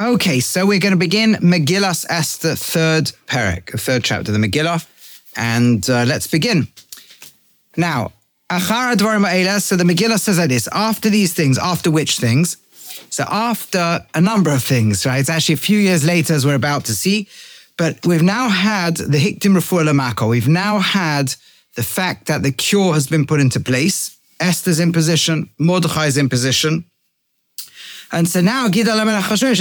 Okay, so we're going to begin Megillas Esther, third parak, third chapter of the Megillah, and uh, let's begin. Now, Achar Advarim Ha'ela, so the Megillah says like this, after these things, after which things? So after a number of things, right? It's actually a few years later as we're about to see, but we've now had the Hiktim Refuah Lamako. We've now had the fact that the cure has been put into place. Esther's in position, Mordechai's in position, and so now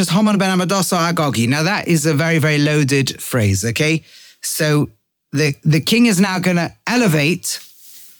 Haman ben. Now that is a very, very loaded phrase, okay? So the, the king is now going to elevate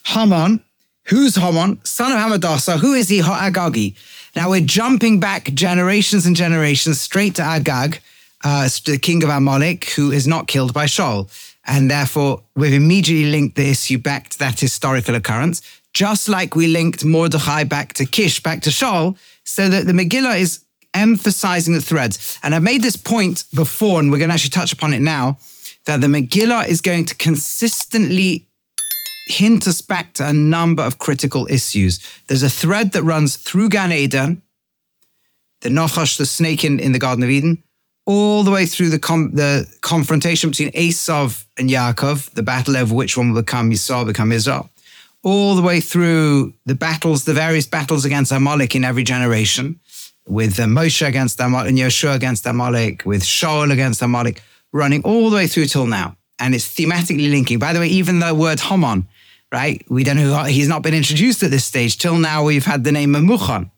Haman. Who's Haman? Son of Hamadassah. Who is he? Agagi. Now we're jumping back generations and generations straight to Agag, uh, the king of Amalek, who is not killed by Shaul. And therefore, we've immediately linked the issue back to that historical occurrence, just like we linked Mordechai back to Kish, back to Shaul so that the Megillah is emphasizing the threads. And I've made this point before, and we're going to actually touch upon it now, that the Megillah is going to consistently hint us back to a number of critical issues. There's a thread that runs through Gan Eden, the Nachash, the snake in, in the Garden of Eden, all the way through the, com- the confrontation between Esav and Yaakov, the battle over which one will become Yisrael, become Israel all the way through the battles, the various battles against Amalek in every generation, with uh, Moshe against Amalek, and Yeshua against Amalek, with Shaul against Amalek, running all the way through till now. And it's thematically linking. By the way, even the word Haman, right? We don't know, he's not been introduced at this stage. Till now, we've had the name Memuchan.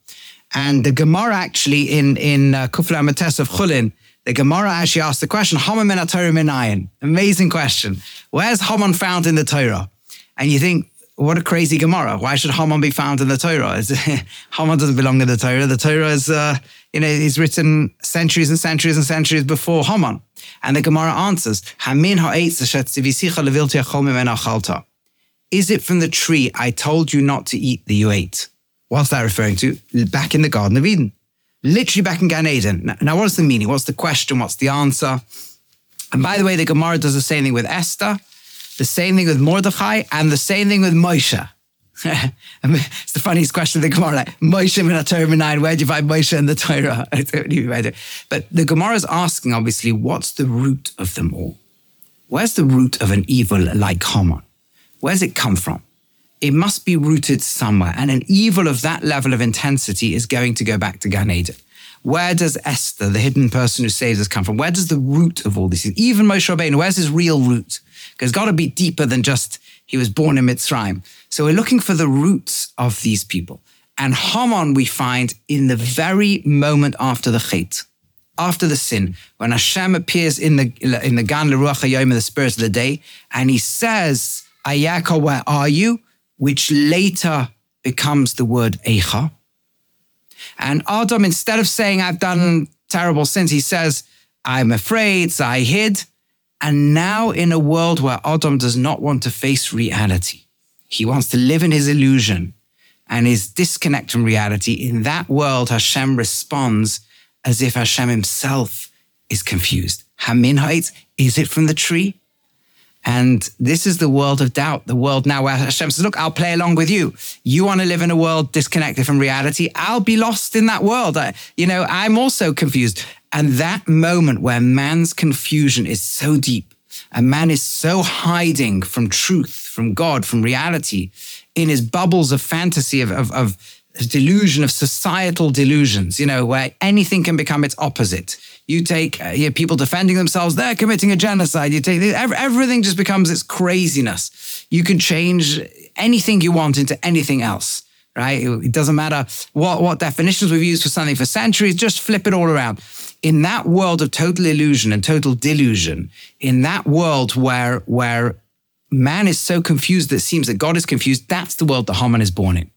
And the Gemara actually in, in uh, Kufla Mates of Chulin, the Gemara actually asked the question, Haman min Torah minayin. Amazing question. Where's Haman found in the Torah? And you think, what a crazy Gemara. Why should Haman be found in the Torah? Haman doesn't belong in the Torah. The Torah is, uh, you know, is written centuries and centuries and centuries before Haman. And the Gemara answers, Is it from the tree I told you not to eat that you ate? What's that referring to? Back in the Garden of Eden. Literally back in Gan Eden. Now, what's the meaning? What's the question? What's the answer? And by the way, the Gemara does the same thing with Esther the same thing with Mordechai, and the same thing with Moshe. it's the funniest question of the Gemara. Like, Moshe in the Torah 9, where do you find Moshe in the Torah? but the Gemara is asking, obviously, what's the root of them all? Where's the root of an evil like Haman? Where's it come from? It must be rooted somewhere. And an evil of that level of intensity is going to go back to Gan Eden. Where does Esther, the hidden person who saves us, come from? Where does the root of all this? Even Moshe Rabbeinu, where's his real root? Because it's got to be deeper than just he was born in Mitzrayim. So we're looking for the roots of these people. And Haman we find in the very moment after the Chet, after the sin, when Hashem appears in the in the Gan Leruach Hayom, the spirit of the day, and he says, Ayaka, where are you? Which later becomes the word Eicha. And Adam, instead of saying, I've done terrible sins, he says, I'm afraid, I hid. And now, in a world where Adam does not want to face reality, he wants to live in his illusion and his disconnect from reality. In that world, Hashem responds as if Hashem himself is confused. Hamin ha'etz, is it from the tree? And this is the world of doubt, the world now where Hashem says, Look, I'll play along with you. You want to live in a world disconnected from reality? I'll be lost in that world. I, you know, I'm also confused. And that moment where man's confusion is so deep, and man is so hiding from truth, from God, from reality, in his bubbles of fantasy, of, of, of delusion, of societal delusions, you know, where anything can become its opposite. You take uh, you know, people defending themselves, they're committing a genocide. You take everything just becomes its craziness. You can change anything you want into anything else right? It doesn't matter what, what definitions we've used for something for centuries, just flip it all around in that world of total illusion and total delusion, in that world where where man is so confused that it seems that God is confused, that's the world that Haman is born in.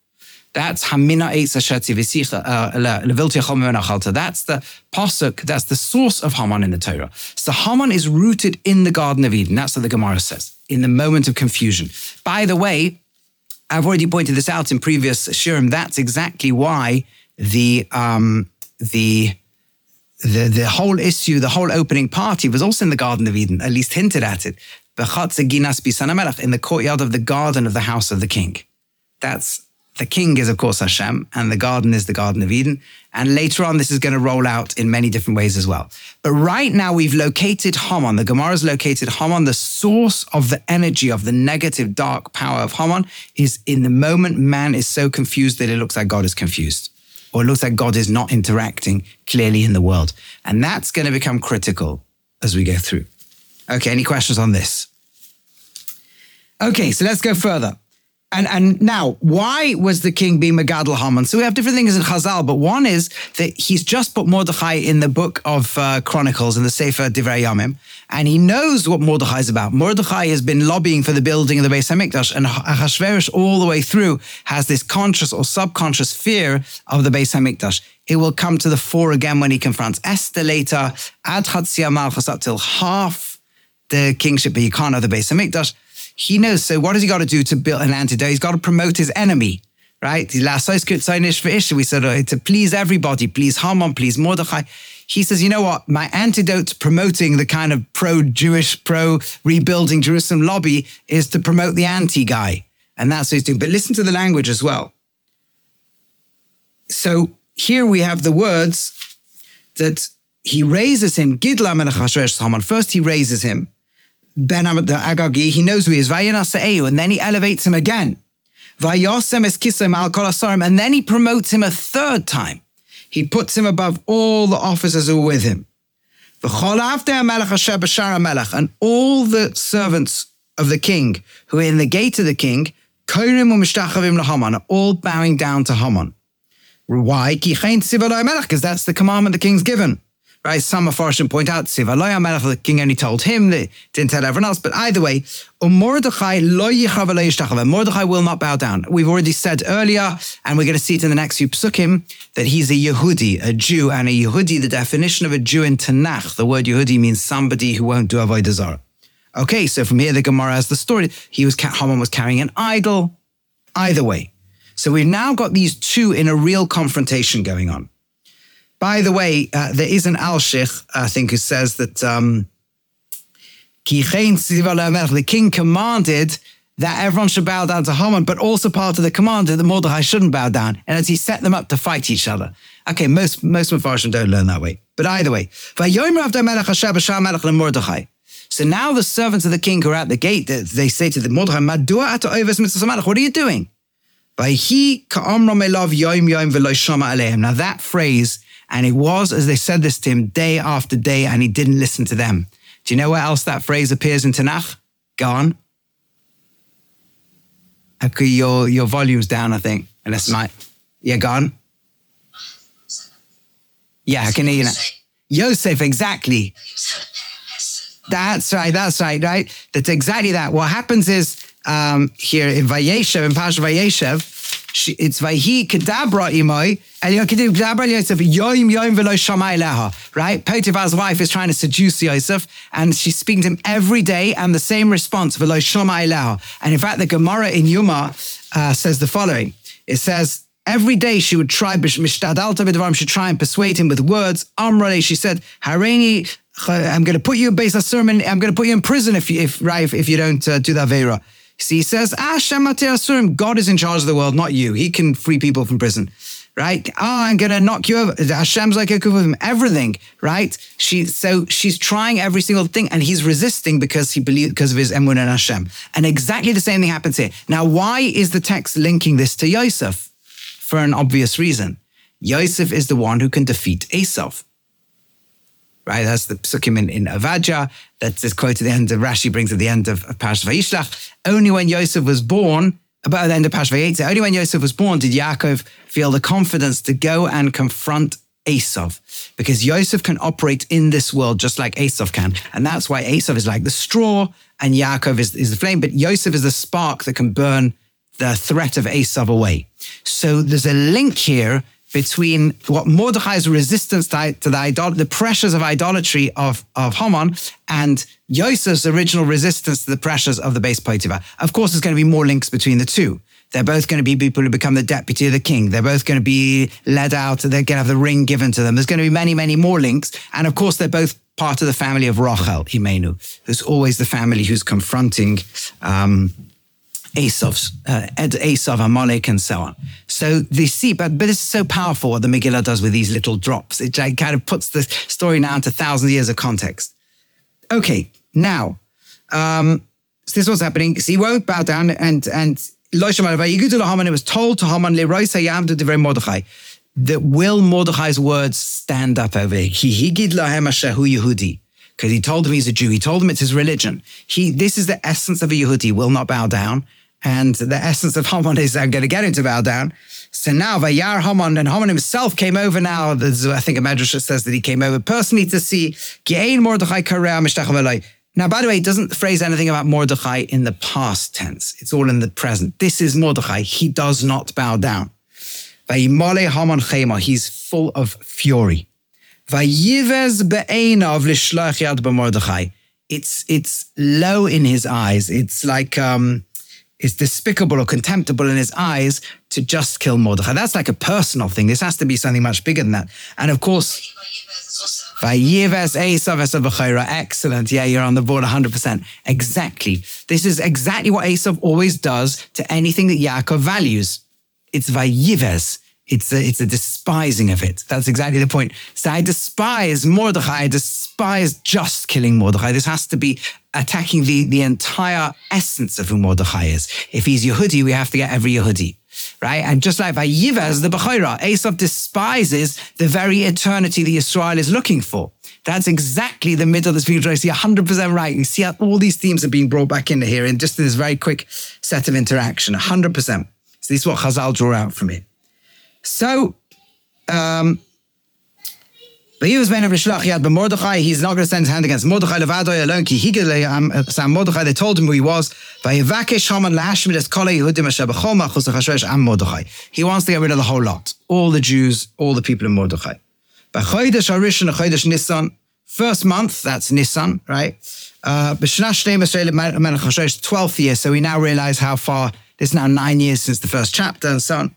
That's Hamina uh, That's the pasuk. That's the source of Haman in the Torah. So Haman is rooted in the Garden of Eden. That's what the Gemara says. In the moment of confusion. By the way, I've already pointed this out in previous shiurim. That's exactly why the um, the the, the whole issue, the whole opening party was also in the Garden of Eden, at least hinted at it. In the courtyard of the garden of the house of the king. That's The king is, of course, Hashem, and the garden is the Garden of Eden. And later on, this is going to roll out in many different ways as well. But right now, we've located Haman. The Gemara has located Haman. The source of the energy of the negative, dark power of Haman is in the moment man is so confused that it looks like God is confused, or it looks like God is not interacting clearly in the world. And that's going to become critical as we go through. Okay, any questions on this? Okay, so let's go further. And and now, why was the king being Megadol Haman? So we have different things in Chazal, but one is that he's just put Mordechai in the book of uh, Chronicles in the Sefer Divrei Yamim, and he knows what Mordechai is about. Mordechai has been lobbying for the building of the Beis Hamikdash, and Achashverosh all the way through has this conscious or subconscious fear of the Beis Hamikdash. It will come to the fore again when he confronts Esther later, Ad Malchus up till half the kingship, but he can't have the Beis Hamikdash he knows. So what has he got to do to build an antidote? He's got to promote his enemy, right? We said to please everybody, please Haman, please Mordechai. He says, you know what? My antidote to promoting the kind of pro-Jewish, pro-rebuilding Jerusalem lobby is to promote the anti-guy. And that's what he's doing. But listen to the language as well. So here we have the words that he raises him. Gidla Melech Haman. First he raises him. Ben the Agagi, he knows who he is, and then he elevates him again. And then he promotes him a third time. He puts him above all the officers who are with him. And all the servants of the king who are in the gate of the king all bowing down to Haman. Why? Because that's the commandment the king's given right? Some Mepharshim point out, Sivalaya Melech, the king only told him, they didn't tell everyone else. But either way, umm Mordechai Mordechai will not bow down. We've already said earlier, and we're going to see it in the next few psukim, that he's a Yehudi, a Jew, and a Yehudi, the definition of a Jew in Tanakh, the word Yehudi means somebody who won't do Avodah Zarah. Okay, so from here the Gemara has the story. He was Haman was carrying an idol. Either way. So we've now got these two in a real confrontation going on. By the way, uh, there is an Alshich, I think, who says that um, the king commanded that everyone should bow down to Haman, but also part of the command that the Mordechai shouldn't bow down, and as he set them up to fight each other. Okay, most most Mepharshim don't learn that way. But either way, so now the servants of the king who are at the gate, they say to the Mordechai, what are you doing? Now that phrase and it was as they said this to him day after day, and he didn't listen to them. Do you know where else that phrase appears in Tanakh? Go on. Okay, your, your volume's down, I think. Unless my. Yeah, go on. Yeah, I can hear you now. Yosef, exactly. That's right, that's right, right? That's exactly that. What happens is um, here in Vayeshev, in Pash Vayeshev, it's Vayhi Kedabra Imoi, and you can Kedabra Yosef, Yoim Yoim Velo Shamai Leha, right? Potiphar's wife is trying to seduce Yosef, and she's speaking to him every day, and the same response, Velo Shamai Leha. And in fact, the Gemara in Yoma uh, says the following it says, Every day she would try, should try and persuade him with words. Amrale, she said, Hareini, I'm going to put you in beis ha'asurim. I'm going to put you in prison if you, if, right, if, if you don't uh, do that Vera. He says, ah, Asurim, God is in charge of the world, not you. He can free people from prison. Right? Oh, I'm gonna knock you over. Hashem's like a him. Everything, right? She so she's trying every single thing, and he's resisting because he believes because of his emun and Hashem. And exactly the same thing happens here. Now, why is the text linking this to Yosef? For an obvious reason. Yosef is the one who can defeat Esav right? That's the psukim in, in Avadja. That's this quote at the end of Rashi brings at the end of, of Parash Vayishlach. Only when Yosef was born, about the end of Parash Vayetze, only when Yosef was born did Yaakov feel the confidence to go and confront Esav, because Yosef can operate in this world just like Esav can. And that's why Esav is like the straw and Yaakov is, is the flame, but Yosef is the spark that can burn the threat of Esav away. So there's a link here between what Mordechai's resistance to, to the, idol- the pressures of idolatry of, of Haman and Yosef's original resistance to the pressures of the base Potiphar. Of course, there's going to be more links between the two. They're both going to be people who become the deputy of the king. They're both going to be led out. They're going to have the ring given to them. There's going to be many, many more links. And of course, they're both part of the family of Rachel, Imenu, who's always the family who's confronting um, Esav's, uh, Esav, Amalek, and so on. So they see, but but it's so powerful what the Megillah does with these little drops. It kind of puts the story now into thousands of years of context. Okay, now, um, so this was happening. So he won't bow down, and and it was told to Haman that will Mordechai's words stand up over here? Because he told him he's a Jew. He told him it's his religion. He, this is the essence of a Yehudi, will not bow down. And the essence of Haman is I'm going to get him to bow down. So now Vayar Haman and Haman himself came over now. I think a Medrash says that he came over personally to see Now, by the way, it doesn't phrase anything about Mordechai in the past tense. It's all in the present. This is Mordechai. He does not bow down. He's full of fury. It's it's low in his eyes. It's like um, it's despicable or contemptible in his eyes to just kill Mordechai. That's like a personal thing. This has to be something much bigger than that. And of course, Excellent. Yeah, you're on the board 100%. Exactly. This is exactly what Esav always does to anything that Yaakov values. It's Vayivez. It's a, it's a despising of it. That's exactly the point. So I despise Mordechai. I despise just killing Mordechai. This has to be attacking the, the entire essence of who Mordechai is. If he's Yehudi, we have to get every Yehudi. Right? And just like Vayivaz, the Bechoira, Esav despises the very eternity that Israel is looking for. That's exactly the middle of the spiritual race. You're 100% right. You see how all these themes are being brought back into here in just this very quick set of interaction. 100%. So this is what Chazal draw out from it. So, um, but he was man of Rishlach Yad Mordechai. He's not going to send his hand against Mordechai Levadoy alone. Ki Mordechai. They told him who he was. He wants to get rid of the whole lot, all the Jews, all the people in Mordechai. First month, that's Nisan, right? Uh, B'shnash Shnei Masrei Melech 12th year. So we now realize how far, this now nine years since the first chapter and so on.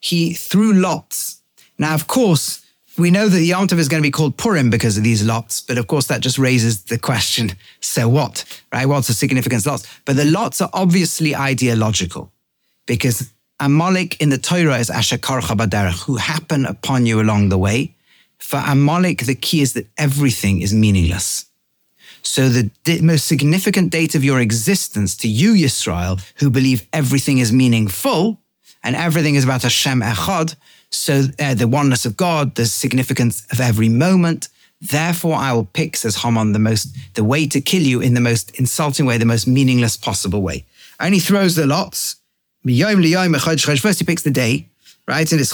He threw lots. Now, of course, we know that the Yom Tov is going to be called Purim because of these lots, but of course that just raises the question, so what, right? What's the significance of lots? But the lots are obviously ideological because Amalek in the Torah is Asher Baderech, who happen upon you along the way. For Amalek, the key is that everything is meaningless. So the most significant date of your existence to you, Yisrael, who believe everything is meaningful, and everything is about Hashem Echad. So uh, the oneness of God, the significance of every moment. Therefore, I will pick, says Haman, the most the way to kill you in the most insulting way, the most meaningless possible way. And he throws the lots. First, he picks the day, right? And it's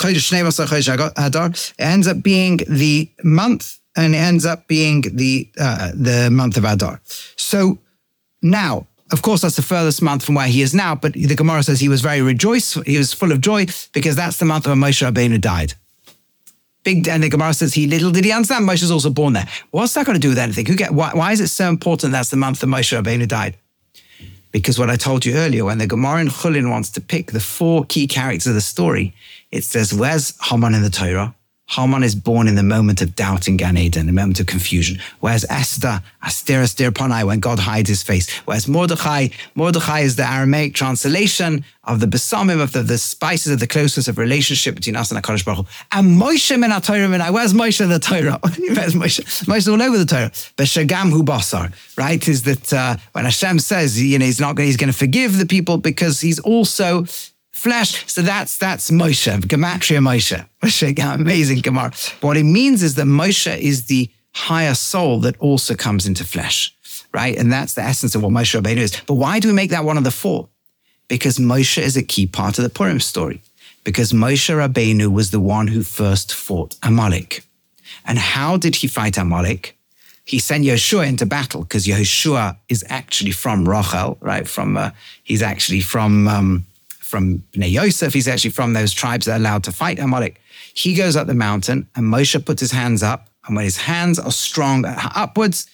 It ends up being the month, and it ends up being the uh, the month of Adar. So now of course, that's the furthest month from where he is now, but the Gemara says he was very rejoiced. He was full of joy because that's the month when Moshe Rabbeinu died. Big, and the Gemara says he little did he understand Moshe is also born there. What's that got to do with anything? Who get, why, why is it so important that's the month that Moshe Rabbeinu died? Because what I told you earlier, when the Gemara in Chulin wants to pick the four key characters of the story, it says, where's Haman in the Torah? Haman is born in the moment of doubt in Gan Eden, the moment of confusion. Whereas Esther, Aster Aster Panai, when God hides his face. Whereas Mordechai, Mordechai is the Aramaic translation of the besamim, of the, the spices of the closeness of relationship between us and HaKadosh Baruch Hu. And Moshe min Torah Where's Moshe in the Torah? Where's Moshe? Moshe all over the Torah. Shagam hu basar, right? Is that uh, when Hashem says, you know, he's not going, he's going to forgive the people because he's also flesh. So that's that's Moshe, Gematria Moshe. Moshe, amazing Gemara. What it means is that Moshe is the higher soul that also comes into flesh, right? And that's the essence of what Moshe Rabbeinu is. But why do we make that one of the four? Because Moshe is a key part of the Purim story. Because Moshe Rabbeinu was the one who first fought Amalek. And how did he fight Amalek? He sent Yeshua into battle because Yeshua is actually from Rachel, right? From uh, he's actually from um, from Bnei Yosef. He's actually from those tribes that are allowed to fight Amalek. He goes up the mountain and Moshe puts his hands up. And when his hands are strong upwards,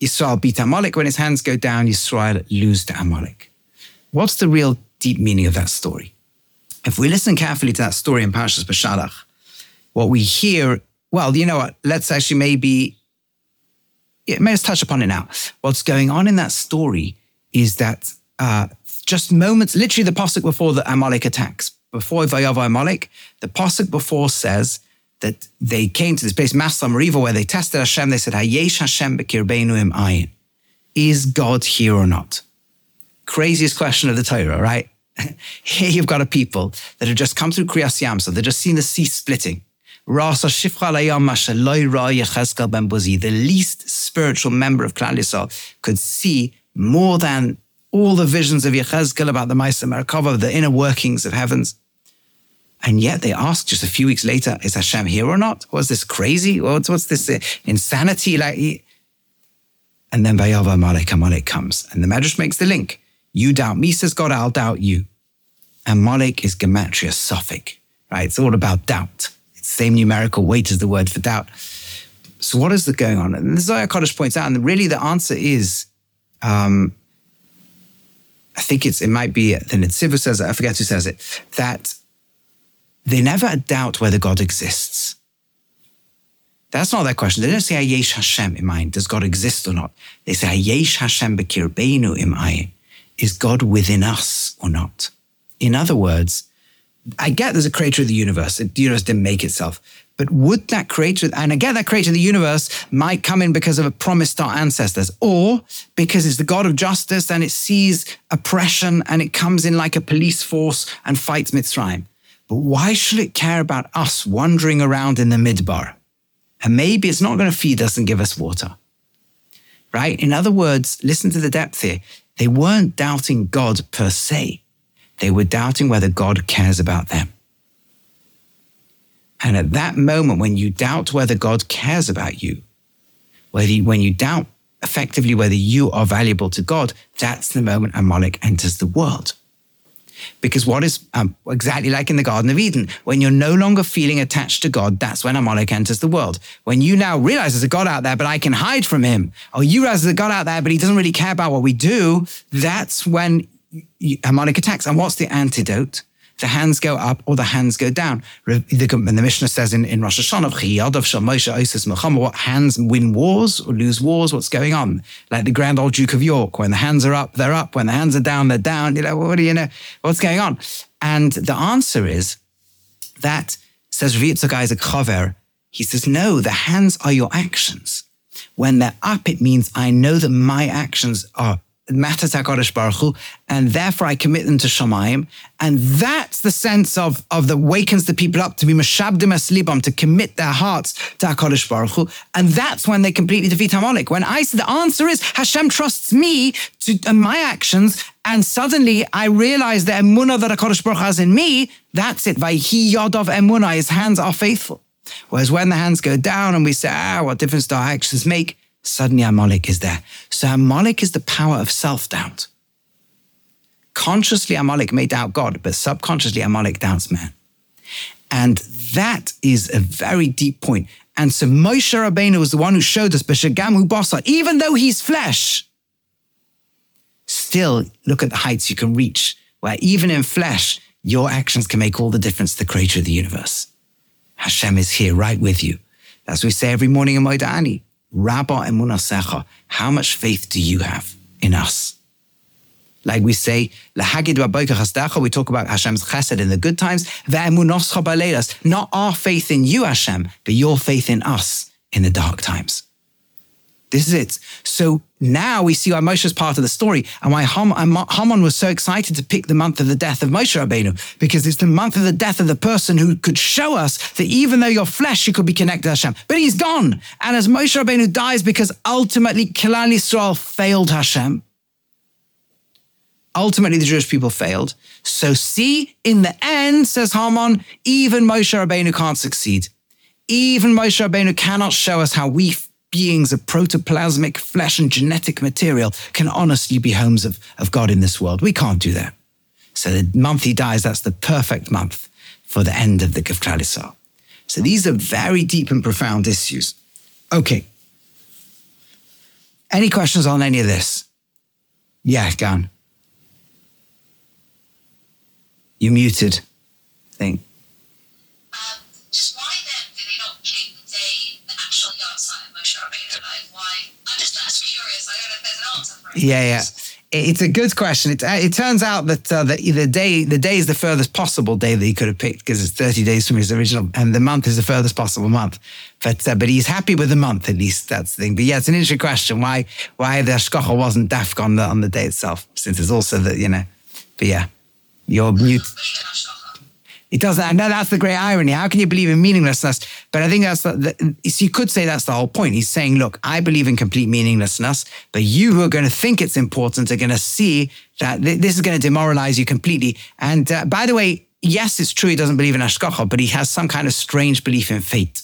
Yisrael beat Amalek. When his hands go down, Yisrael lose to Amalek. What's the real deep meaning of that story? If we listen carefully to that story in Parshas Beshalach, what we hear, well, you know what? Let's actually maybe, yeah, let's touch upon it now. What's going on in that story is that uh, just moments, literally the pasuk before the Amalek attacks, before Vayav Amalek, the pasuk before says that they came to this place, Massa Mariva, where they tested Hashem. They said, Hayesh Hashem bekirbeinu im ayin. Is God here or not? Craziest question of the Torah, right? Here you've got a people that have just come through Kriyas Yam, so they've just seen the sea splitting. The least spiritual member of Klal Yisrael could see more than all the visions of Yechezkel about the Maisa Merkava, the inner workings of heavens. And yet they ask just a few weeks later, is Hashem here or not? Was this crazy? What's, what's this uh, insanity? Like, and then Bayava Malek Amalek comes. And the Medrash makes the link. You doubt me, says God, I'll doubt you. And Malek is Gematria safek, right? It's all about doubt. It's the same numerical weight as the word for doubt. So what is the going on? And the Zohar Kodesh points out, and really the answer is, um, I think it's it might be the Netzivu says it, I forget who says it, that they never doubt whether God exists. That's not their question. They don't say Hayesh Hashem in mind. Does God exist or not? They say Hayesh Hashem bekirbeinu im Is God within us or not? In other words, I get there's a creator of the universe. The universe didn't make itself. But would that creator, and again, that creator of the universe might come in because of a promise to our ancestors, or because it's the God of justice and it sees oppression and it comes in like a police force and fights Mitzrayim. But why should it care about us wandering around in the midbar? And maybe it's not going to feed us and give us water. Right? In other words, listen to the depth here. They weren't doubting God per se. They were doubting whether God cares about them. And at that moment, when you doubt whether God cares about you, whether you, when you doubt effectively whether you are valuable to God, that's the moment Amalek enters the world. Because what is um, exactly like in the Garden of Eden, when you're no longer feeling attached to God, that's when Amalek enters the world. When you now realize there's a God out there, but I can hide from him, or you realize there's a God out there, but he doesn't really care about what we do, that's when Amalek attacks. And what's the antidote? the hands go up or the hands go down. And the Mishnah says in, in Rosh Hashanah, what hands win wars or lose wars? What's going on? Like the Grand Old Duke of York, when the hands are up, they're up. When the hands are down, they're down. You know, what do you know? What's going on? And the answer is that, says Isaac Chaver, he says, no, the hands are your actions. When they're up, it means I know that my actions are matter to HaKadosh Baruch Hu, and therefore I commit them to Shamayim. And that's the sense of, of that wakens the people up to be Mashabdim Eslibam, to commit their hearts to HaKadosh Baruch Hu. And that's when they completely defeat Amalek. When I say the answer is Hashem trusts me to uh, my actions, and suddenly I realize the emunah that HaKadosh Baruch Hu has in me, that's it. Vayhi Yodov emunah, his hands are faithful. Whereas when the hands go down and we say, ah, what difference do our actions make? Suddenly Amalek is there. So Amalek is the power of self doubt. Consciously, Amalek may doubt God, but subconsciously, Amalek doubts man. And that is a very deep point. And so Moshe Rabbeinu was the one who showed us, B'Shagamu Bosa, even though he's flesh, still look at the heights you can reach, where even in flesh, your actions can make all the difference to the creator of the universe. Hashem is here right with you. As we say every morning in Modeh Ani, Rabba emunasecha, how much faith do you have in us? Like we say, lahagid we talk about Hashem's chesed in the good times, not our faith in you, Hashem, but your faith in us in the dark times. This is it. So now we see why Moshe is part of the story and why Haman was so excited to pick the month of the death of Moshe Rabbeinu, because it's the month of the death of the person who could show us that even though you're flesh, you could be connected to Hashem. But he's gone. And as Moshe Rabbeinu dies because ultimately Kilal Yisrael failed Hashem, ultimately the Jewish people failed. So see, in the end, says Haman, even Moshe Rabbeinu can't succeed. Even Moshe Rabbeinu cannot show us how we beings of protoplasmic flesh and genetic material can honestly be homes of, of God in this world. We can't do that. So the month he dies, that's the perfect month for the end of the Gavtralisar. So these are very deep and profound issues. Okay. Any questions on any of this? Yeah, Gan. You muted. Thing. Yeah, yeah. It's a good question. It, it turns out that uh, the, the day the day is the furthest possible day that he could have picked because it's 30 days from his original, and the month is the furthest possible month. But uh, but he's happy with the month at least. That's the thing. But yeah, it's an interesting question. Why why the Hashgacha wasn't dafka on the on the day itself, since it's also that you know. But yeah, your mute. It doesn't. Know that's the great irony. How can you believe in meaninglessness? But I think that's the, the, you could say that's the whole point. He's saying, look, I believe in complete meaninglessness, but you who are going to think it's important are going to see that th- this is going to demoralize you completely. And uh, by the way, yes, it's true he doesn't believe in Hashgacha, but he has some kind of strange belief in fate.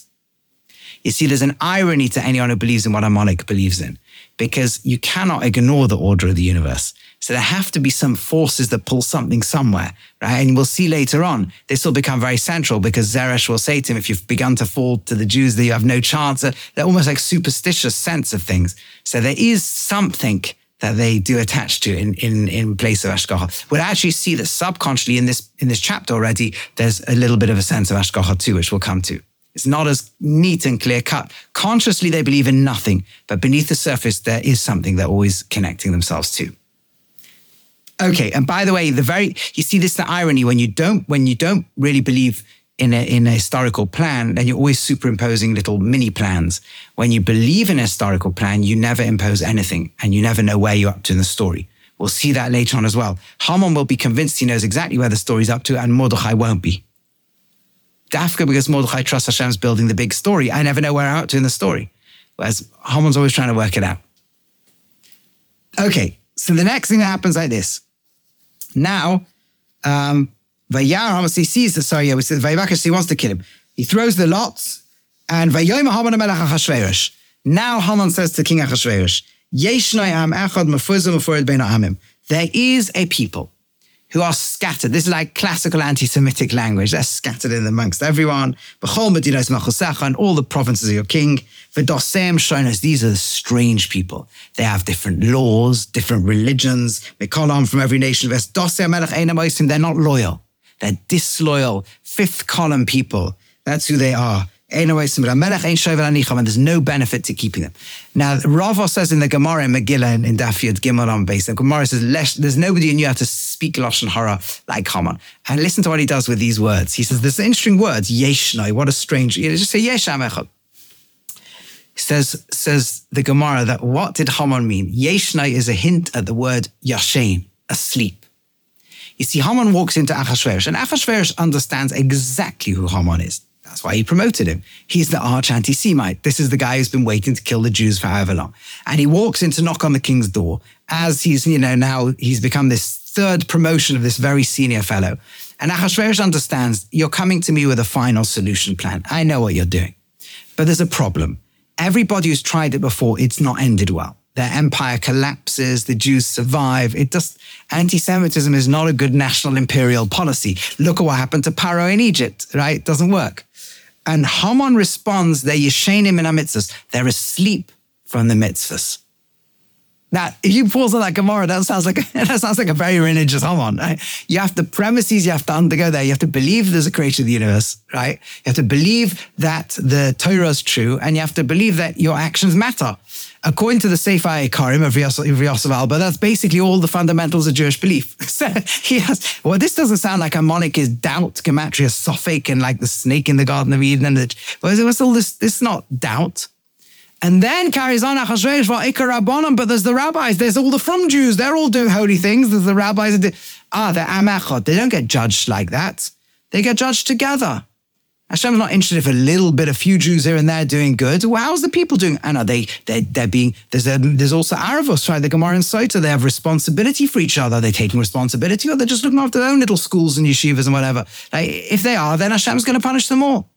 You see, there's an irony to anyone who believes in what a Harmonic believes in, because you cannot ignore the order of the universe. So there have to be some forces that pull something somewhere, right? And we'll see later on, this will become very central because Zeresh will say to him, if you've begun to fall to the Jews, that you have no chance. They're almost like superstitious sense of things. So there is something that they do attach to in, in, in place of Hashgacha. We'll actually see that subconsciously in this, in this chapter already, there's a little bit of a sense of Hashgacha too, which we'll come to. It's not as neat and clear cut. Consciously, they believe in nothing, but beneath the surface, there is something they're always connecting themselves to. Okay, and by the way, the very you see this the irony when you don't when you don't really believe in a in a historical plan, then you're always superimposing little mini plans. When you believe in a historical plan, you never impose anything, and you never know where you're up to in the story. We'll see that later on as well. Haman will be convinced he knows exactly where the story's up to, and Mordechai won't be. Dafka, because Mordechai trusts Hashem's building the big story, I never know where I'm up to in the story. Whereas Haman's always trying to work it out. Okay, so the next thing that happens like this. Now, um, Vayar obviously sees the sorry, we said Vayavakish, he wants to kill him. He throws the lots, and Vayoyim Haman Melech Achashverosh. Now Haman says to King Achashverosh, Yeshnoi Am Echad Mefuzim Mefurid Ben Amim. There is a people who are scattered. This is like classical anti-Semitic language. They're scattered in amongst everyone. B'chol medinos machusecha and all the provinces of your king. V'dosem shonos. These are the strange people. They have different laws, different religions. Mikolam from every nation. They're not loyal. They're disloyal. Fifth column people. That's who they are. And there's no benefit to keeping them. Now, Rava says in the Gemara in Megillah in, in Dafiyad Gimel on base, the Gemara says, there's nobody in you how to speak Lashon Hara like Haman. And listen to what he does with these words. He says, there's interesting words, Yeshnoi, what a strange, you know, just say Yesh. Says, says the Gemara that what did Haman mean? Yeshnoi is a hint at the word Yashin, asleep. You see, Haman walks into Achashverosh, and Achashverosh understands exactly who Haman is. That's why he promoted him. He's the arch anti Semite. This is the guy who's been waiting to kill the Jews for however long. And he walks in to knock on the king's door as he's, you know, now he's become this third promotion of this very senior fellow. And Ahasuerus understands you're coming to me with a final solution plan. I know what you're doing. But there's a problem. Everybody who's tried it before, it's not ended well. Their empire collapses, the Jews survive. It just, anti Semitism is not a good national imperial policy. Look at what happened to Paro in Egypt, right? It doesn't work. And Haman responds, they're in mitzvahs. They're asleep from the mitzvahs. Now, if you pause on that Gemara, that sounds like that sounds like a very religious Haman. Right? You have the premises you have to undergo there. You have to believe there's a creator of the universe, right? You have to believe that the Torah is true, and you have to believe that your actions matter. According to the Sefer Ikarim of Yosef Albo, that's basically all the fundamentals of Jewish belief. so he has, well, this doesn't sound like a harmonic is doubt, gematria, safek, and like the snake in the Garden of Eden. And the, what's all this? This is not doubt. And then carries on Achashverosh for Ikar but there's the rabbis, there's all the from Jews, they're all doing holy things. There's the rabbis, ah, they're Amachot. They don't get judged like that. They get judged together. Hashem's not interested if a little bit, a few Jews here and there doing good. Well, how's the people doing? And are they, they're, they're being, there's a, there's also Aravos, right? The Gemara and Sota, they have responsibility for each other. They're taking responsibility or they're just looking after their own little schools and yeshivas and whatever. Like, if they are, then Hashem's going to punish them all.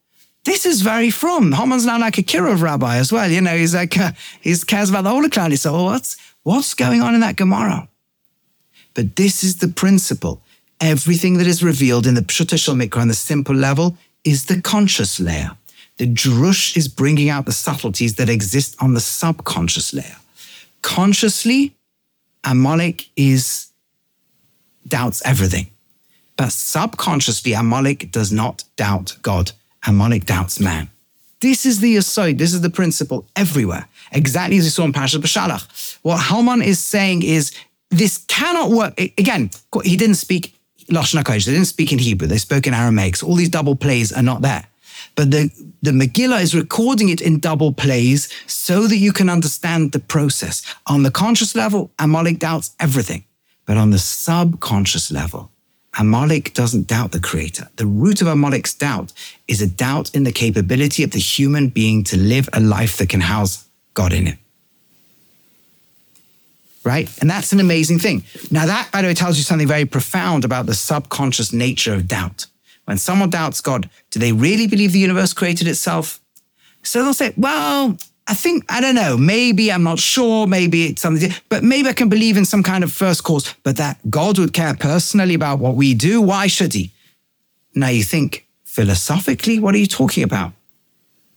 This is very from. Haman's now like a kiruv rabbi as well. You know, he's like, uh, he cares about the Holy Cloud. He said, well, what's, what's going on in that Gemara? But this is the principle. Everything that is revealed in the Pshuto shel Mikra on the simple level is the conscious layer. The Drush is bringing out the subtleties that exist on the subconscious layer. Consciously, Amalek is doubts everything. But subconsciously, Amalek does not doubt God. Amalek doubts man. This is the aside. This is the principle everywhere. Exactly as we saw in Parashat B'Shalach. What Haman is saying is this cannot work. Again, he didn't speak Lashon. They didn't speak in Hebrew. They spoke in Aramaic. So all these double plays are not there. But the, the Megillah is recording it in double plays so that you can understand the process. On the conscious level, Amalek doubts everything. But on the subconscious level, Amalek doesn't doubt the creator. The root of Amalek's doubt is a doubt in the capability of the human being to live a life that can house God in it. Right? And that's an amazing thing. Now, that, by the way, tells you something very profound about the subconscious nature of doubt. When someone doubts God, do they really believe the universe created itself? So they'll say, well, I think, I don't know, maybe I'm not sure, maybe it's something, but maybe I can believe in some kind of first cause, but that God would care personally about what we do, why should he? Now you think, philosophically, what are you talking about?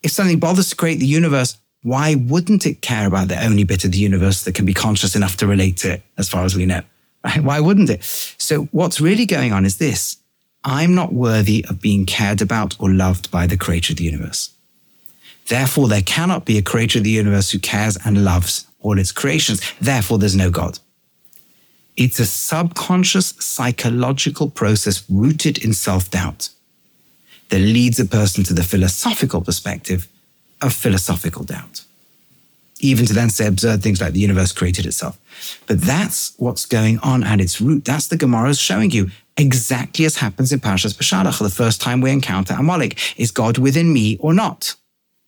If something bothers to create the universe, why wouldn't it care about the only bit of the universe that can be conscious enough to relate to it, as far as we know? Why wouldn't it? So what's really going on is this I'm not worthy of being cared about or loved by the creator of the universe. Therefore, there cannot be a creator of the universe who cares and loves all its creations. Therefore, there's no God. It's a subconscious psychological process rooted in self doubt that leads a person to the philosophical perspective of philosophical doubt. Even to then say absurd things like the universe created itself. But that's what's going on at its root. That's the Gemara is showing you exactly as happens in Parashas Beshalach. The first time we encounter Amalek, is God within me or not?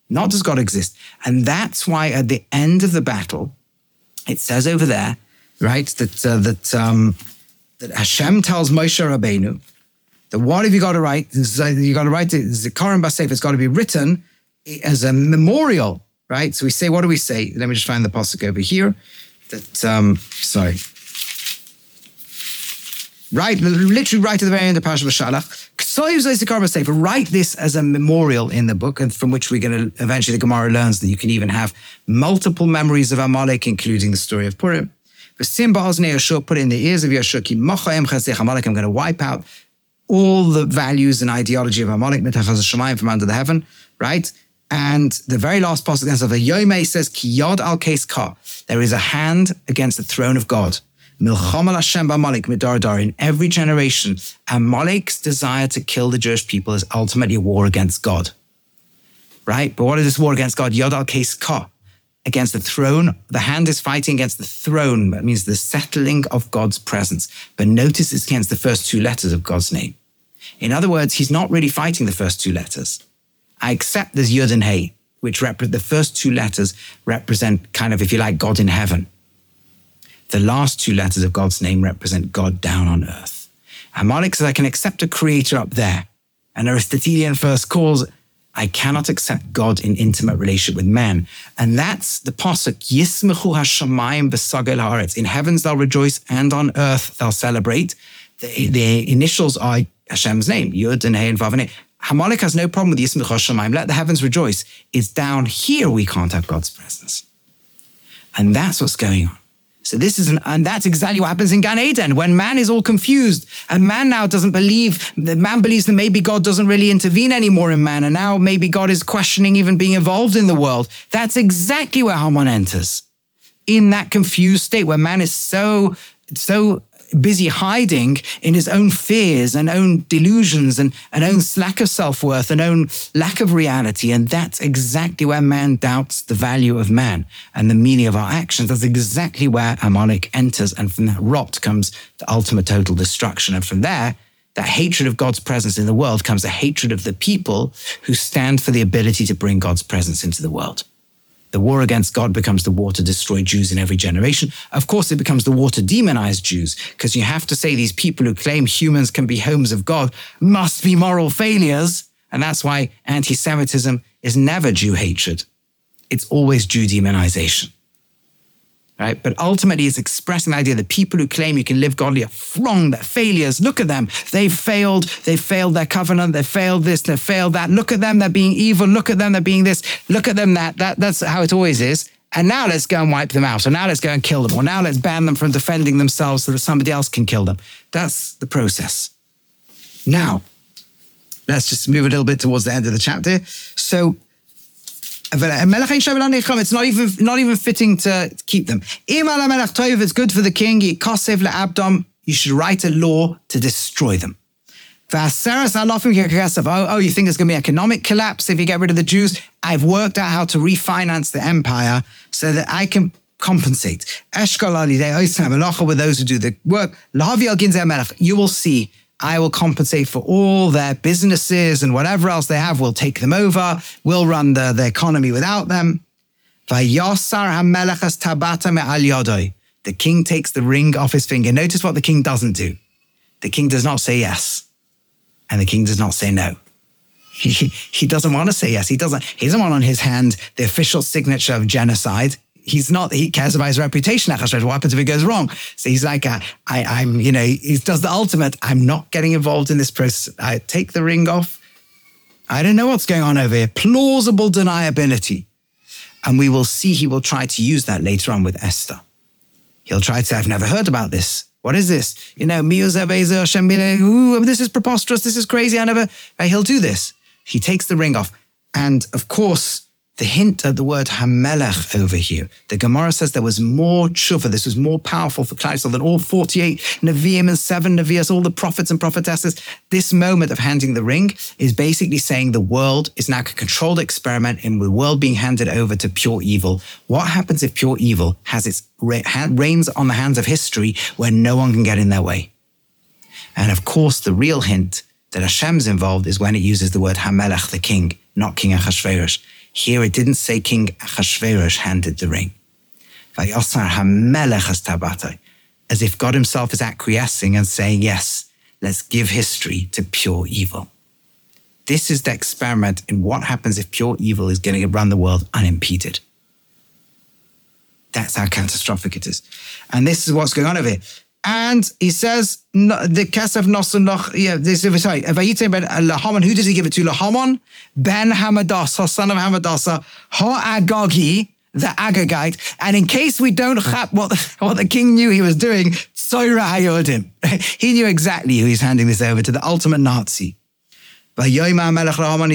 Not does God exist. And that's why at the end of the battle, it says over there, right, that uh, that um, that Hashem tells Moshe Rabbeinu that what have you got to write? You got to write the Zikaron Basef. It's got to be written as a memorial, right? So we say, what do we say? Let me just find the pasuk over here. That um, sorry, right, literally right at the very end of Parashat Beshalach. Write this as a memorial in the book, and from which we're going to eventually the Gemara learns that you can even have multiple memories of Amalek, including the story of Purim. Put in the ears of Yeshua. Amalek. I'm going to wipe out all the values and ideology of Amalek from under the heaven, right? And the very last passage of the Yomei says, ki Kiyod al ka. There is a hand against the throne of God. Milchama Hashem Malik Midardar in every generation, Amalek's desire to kill the Jewish people is ultimately a war against God. Right? But what is this war against God? Yodal Case Ka. Against the throne. The hand is fighting against the throne. That means the settling of God's presence. But notice it's against the first two letters of God's name. In other words, he's not really fighting the first two letters. I accept there's Yud and Hey, which rep- the first two letters represent kind of, if you like, God in heaven. The last two letters of God's name represent God down on earth. Amalek says, I can accept a creator up there. And Aristotelian first calls, I cannot accept God in intimate relationship with man. And that's the posuk, Yismechu Hashamayim b'sagel haaretz. In heavens they'll rejoice and on earth they'll celebrate. The, the initials are Hashem's name, Yud and Hey and Vav and Hey. Amalek has no problem with Yismechu Hashamayim. Let the heavens rejoice. It's down here we can't have God's presence. And that's what's going on. So this is an, and that's exactly what happens in Gan Eden when man is all confused and man now doesn't believe that man believes that maybe God doesn't really intervene anymore in man. And now maybe God is questioning even being involved in the world. That's exactly where Haman enters in that confused state where man is so, so busy hiding in his own fears and own delusions and an own lack of self worth and own lack of reality. And that's exactly where man doubts the value of man and the meaning of our actions. That's exactly where Amalek enters. And from that rot comes the ultimate total destruction. And from there, that hatred of God's presence in the world comes a hatred of the people who stand for the ability to bring God's presence into the world. The war against God becomes the war to destroy Jews in every generation. Of course, it becomes the war to demonize Jews, because you have to say these people who claim humans can be homes of God must be moral failures. And that's why anti Semitism is never Jew hatred, it's always Jew demonization right? But ultimately, it's expressing the idea that people who claim you can live godly are wrong, they're failures. Look at them. They've failed. They failed their covenant. They failed this. They failed that. Look at them. They're being evil. Look at them. They're being this. Look at them. That. that that's how it always is. And now let's go and wipe them out. So now let's go and kill them. Or now let's ban them from defending themselves so that somebody else can kill them. That's the process. Now, let's just move a little bit towards the end of the chapter. So It's not even not even fitting to keep them. It's good for the king. You should write a law to destroy them. Oh, oh, you think there's going to be economic collapse if you get rid of the Jews? I've worked out how to refinance the empire so that I can compensate. Oh, with those who do the work. You will see I will compensate for all their businesses and whatever else they have. We'll take them over. We'll run the, the economy without them. The king takes the ring off his finger. Notice what the king doesn't do. The king does not say yes. And the king does not say no. He, he doesn't want to say yes. He doesn't, he doesn't want on his hand the official signature of genocide he's not he cares about his reputation what happens if it goes wrong? So he's like uh, I, i'm you know he does the ultimate. I'm not getting involved in this process. I take the ring off. I don't know what's going on over here. Plausible deniability. And we will see he will try to use that later on with esther. He'll try to say i've never heard about this. What is this? You know Ooh, this is preposterous. This is crazy. I never he'll do this. He takes the ring off. And of course the hint of the word Hamelech over here. The Gemara says there was more tshuva. This was more powerful for Klaisel than all 48 Nevi'im and seven Nevi'as, all the prophets and prophetesses. This moment of handing the ring is basically saying the world is now a controlled experiment in the world being handed over to pure evil. What happens if pure evil has its reigns on the hands of history where no one can get in their way? And of course, the real hint that Hashem's involved is when it uses the word Hamelech, the king, not King Achashverosh. Here it didn't say King Achashverosh handed the ring. As if God himself is acquiescing and saying, yes, let's give history to pure evil. This is the experiment in what happens if pure evil is going to run the world unimpeded. That's how catastrophic it is. And this is what's going on over here. And he says the Kesef Nosunoch, yeah, this is sorry, Vayite ben Lahaman, who does he give it to? Lahaman ben Hamadasa, son of Hamadasa, Ha-Agagi, the Agagite. And in case we don't have what, what the king knew he was doing, Soira Hayodin. He knew exactly who he's handing this over to, the ultimate Nazi. He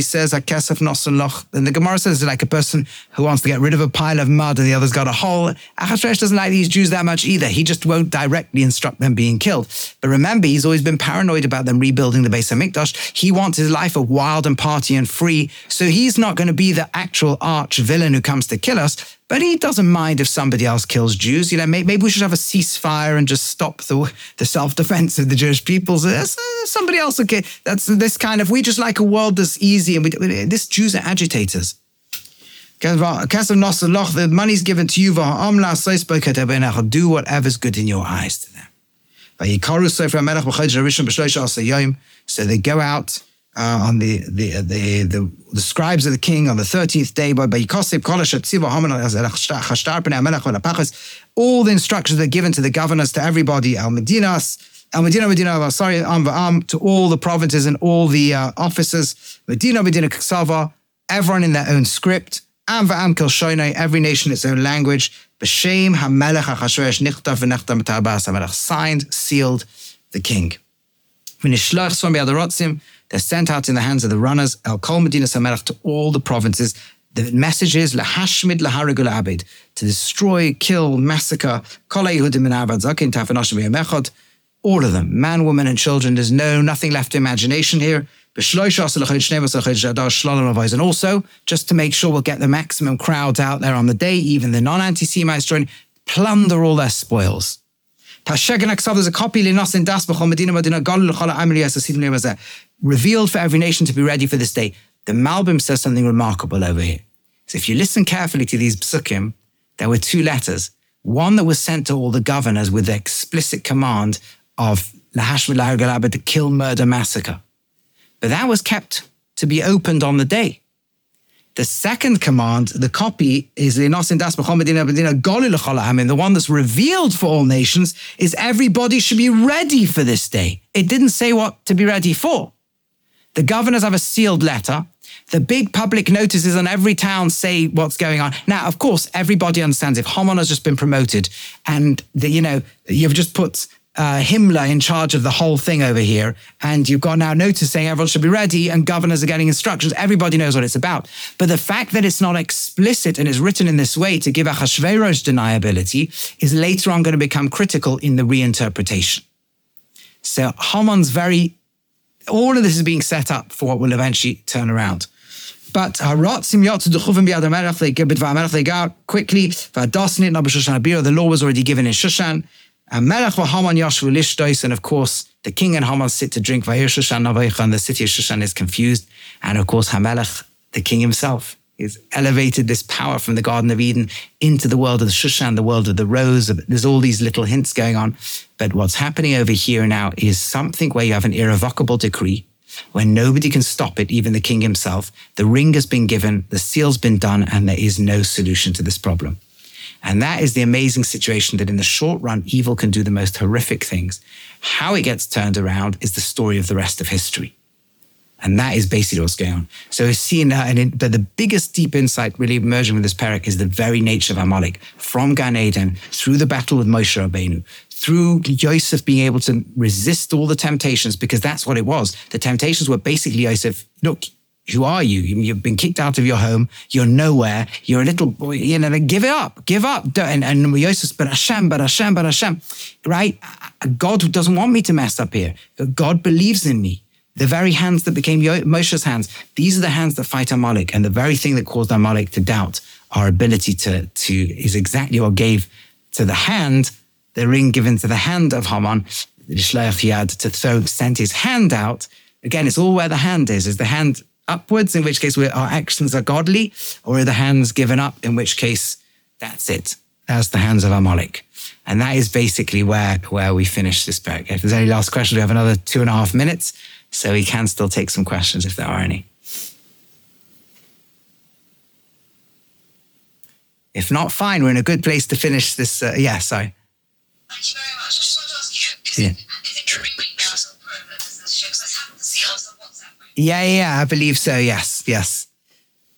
says, and the Gemara says it's like a person who wants to get rid of a pile of mud and the other's got a hole. Achashverosh doesn't like these Jews that much either. He just won't directly instruct them being killed. But remember, he's always been paranoid about them rebuilding the Beis Hamikdash. He wants his life a wild and party and free. So he's not going to be the actual arch villain who comes to kill us. But he doesn't mind if somebody else kills Jews. You know, maybe we should have a ceasefire and just stop the, the self-defense of the Jewish people. So uh, somebody else, okay, that's this kind of, we just like a world that's easy. And we, this Jews are agitators. The money's given to you. Do whatever's good in your eyes to them. So they go out uh, on the, the, the, the, the scribes of the king on the 13th day, all the instructions that are given to the governors, to everybody, Al Medinas, Al Medina, Medina, sorry, to all the provinces and all the uh, officers, Medina, Medina, everyone in their own script, every nation its own language, signed, sealed, the king. They're sent out in the hands of the runners, El Kol Medina Samelach, to all the provinces. The message is Lahashmid Laharigul Abid, to destroy, kill, massacre, Kol Yehudim Abad, Zakin Tafanoshim all of them, man, woman, and children. There's no nothing left to imagination here. And also, just to make sure we'll get the maximum crowds out there on the day, even the non-anti-Semites join, plunder all their spoils. There's a copy revealed for every nation to be ready for this day. The Malbim says something remarkable over here. So if you listen carefully to these psukim, there were two letters. One that was sent to all the governors with the explicit command of Lahash to kill, murder, massacre. But that was kept to be opened on the day. The second command, the copy, is Linosin Das Muhammadin the one that's revealed for all nations, is everybody should be ready for this day. It didn't say what to be ready for. The governors have a sealed letter. The big public notices on every town say what's going on. Now, of course, everybody understands if Haman has just been promoted and the, you know you've just put uh, Himmler in charge of the whole thing over here, and you've got now notice saying everyone should be ready, and governors are getting instructions. Everybody knows what it's about. But the fact that it's not explicit and is written in this way to give Achashverosh deniability is later on going to become critical in the reinterpretation. So Haman's very, all of this is being set up for what will eventually turn around. But quickly, the law was already given in Shushan, and Lishtois, and of course, the king and Haman sit to drink and the city of Shushan is confused. And of course, Hamelech, the king himself, is elevated this power from the Garden of Eden into the world of the Shushan, the world of the rose. There's all these little hints going on. But what's happening over here now is something where you have an irrevocable decree, where nobody can stop it, even the king himself. The ring has been given, the seal's been done, and there is no solution to this problem. And that is the amazing situation that in the short run, evil can do the most horrific things. How it gets turned around is the story of the rest of history. And that is basically what's going on. So we're seeing that, and but the biggest deep insight really emerging with this parak is the very nature of Amalek. From Gan Eden, through the battle with Moshe Rabbeinu, through Yosef being able to resist all the temptations, because that's what it was. The temptations were basically Yosef, look, who are you? You've been kicked out of your home. You're nowhere. You're a little boy. You know, give it up. Give up. And, and Yosef, but Hashem, but Hashem, but Hashem. Right? God doesn't want me to mess up here. God believes in me. The very hands that became Moshe's hands, these are the hands that fight Amalek. And the very thing that caused Amalek to doubt our ability to, to is exactly what gave to the hand, the ring given to the hand of Haman, Shleach to throw, sent his hand out. Again, it's all where the hand is. Is the hand upwards, in which case our actions are godly, or are the hands given up, in which case that's it. That's the hands of Amalek. And that is basically where, where we finish this book. If there's any last questions, we have another two and a half minutes. So we can still take some questions if there are any. If not, fine. We're in a good place to finish this. Uh, yeah, sorry. Thank you very much. I just wanted to ask you, is, yeah. it, is it true emails yeah, yeah, I believe so. Yes, yes,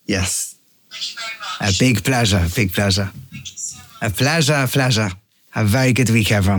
yes. Thank you very much. A big pleasure, big pleasure. Thank you so much. A pleasure, a pleasure. Have a very good week, everyone.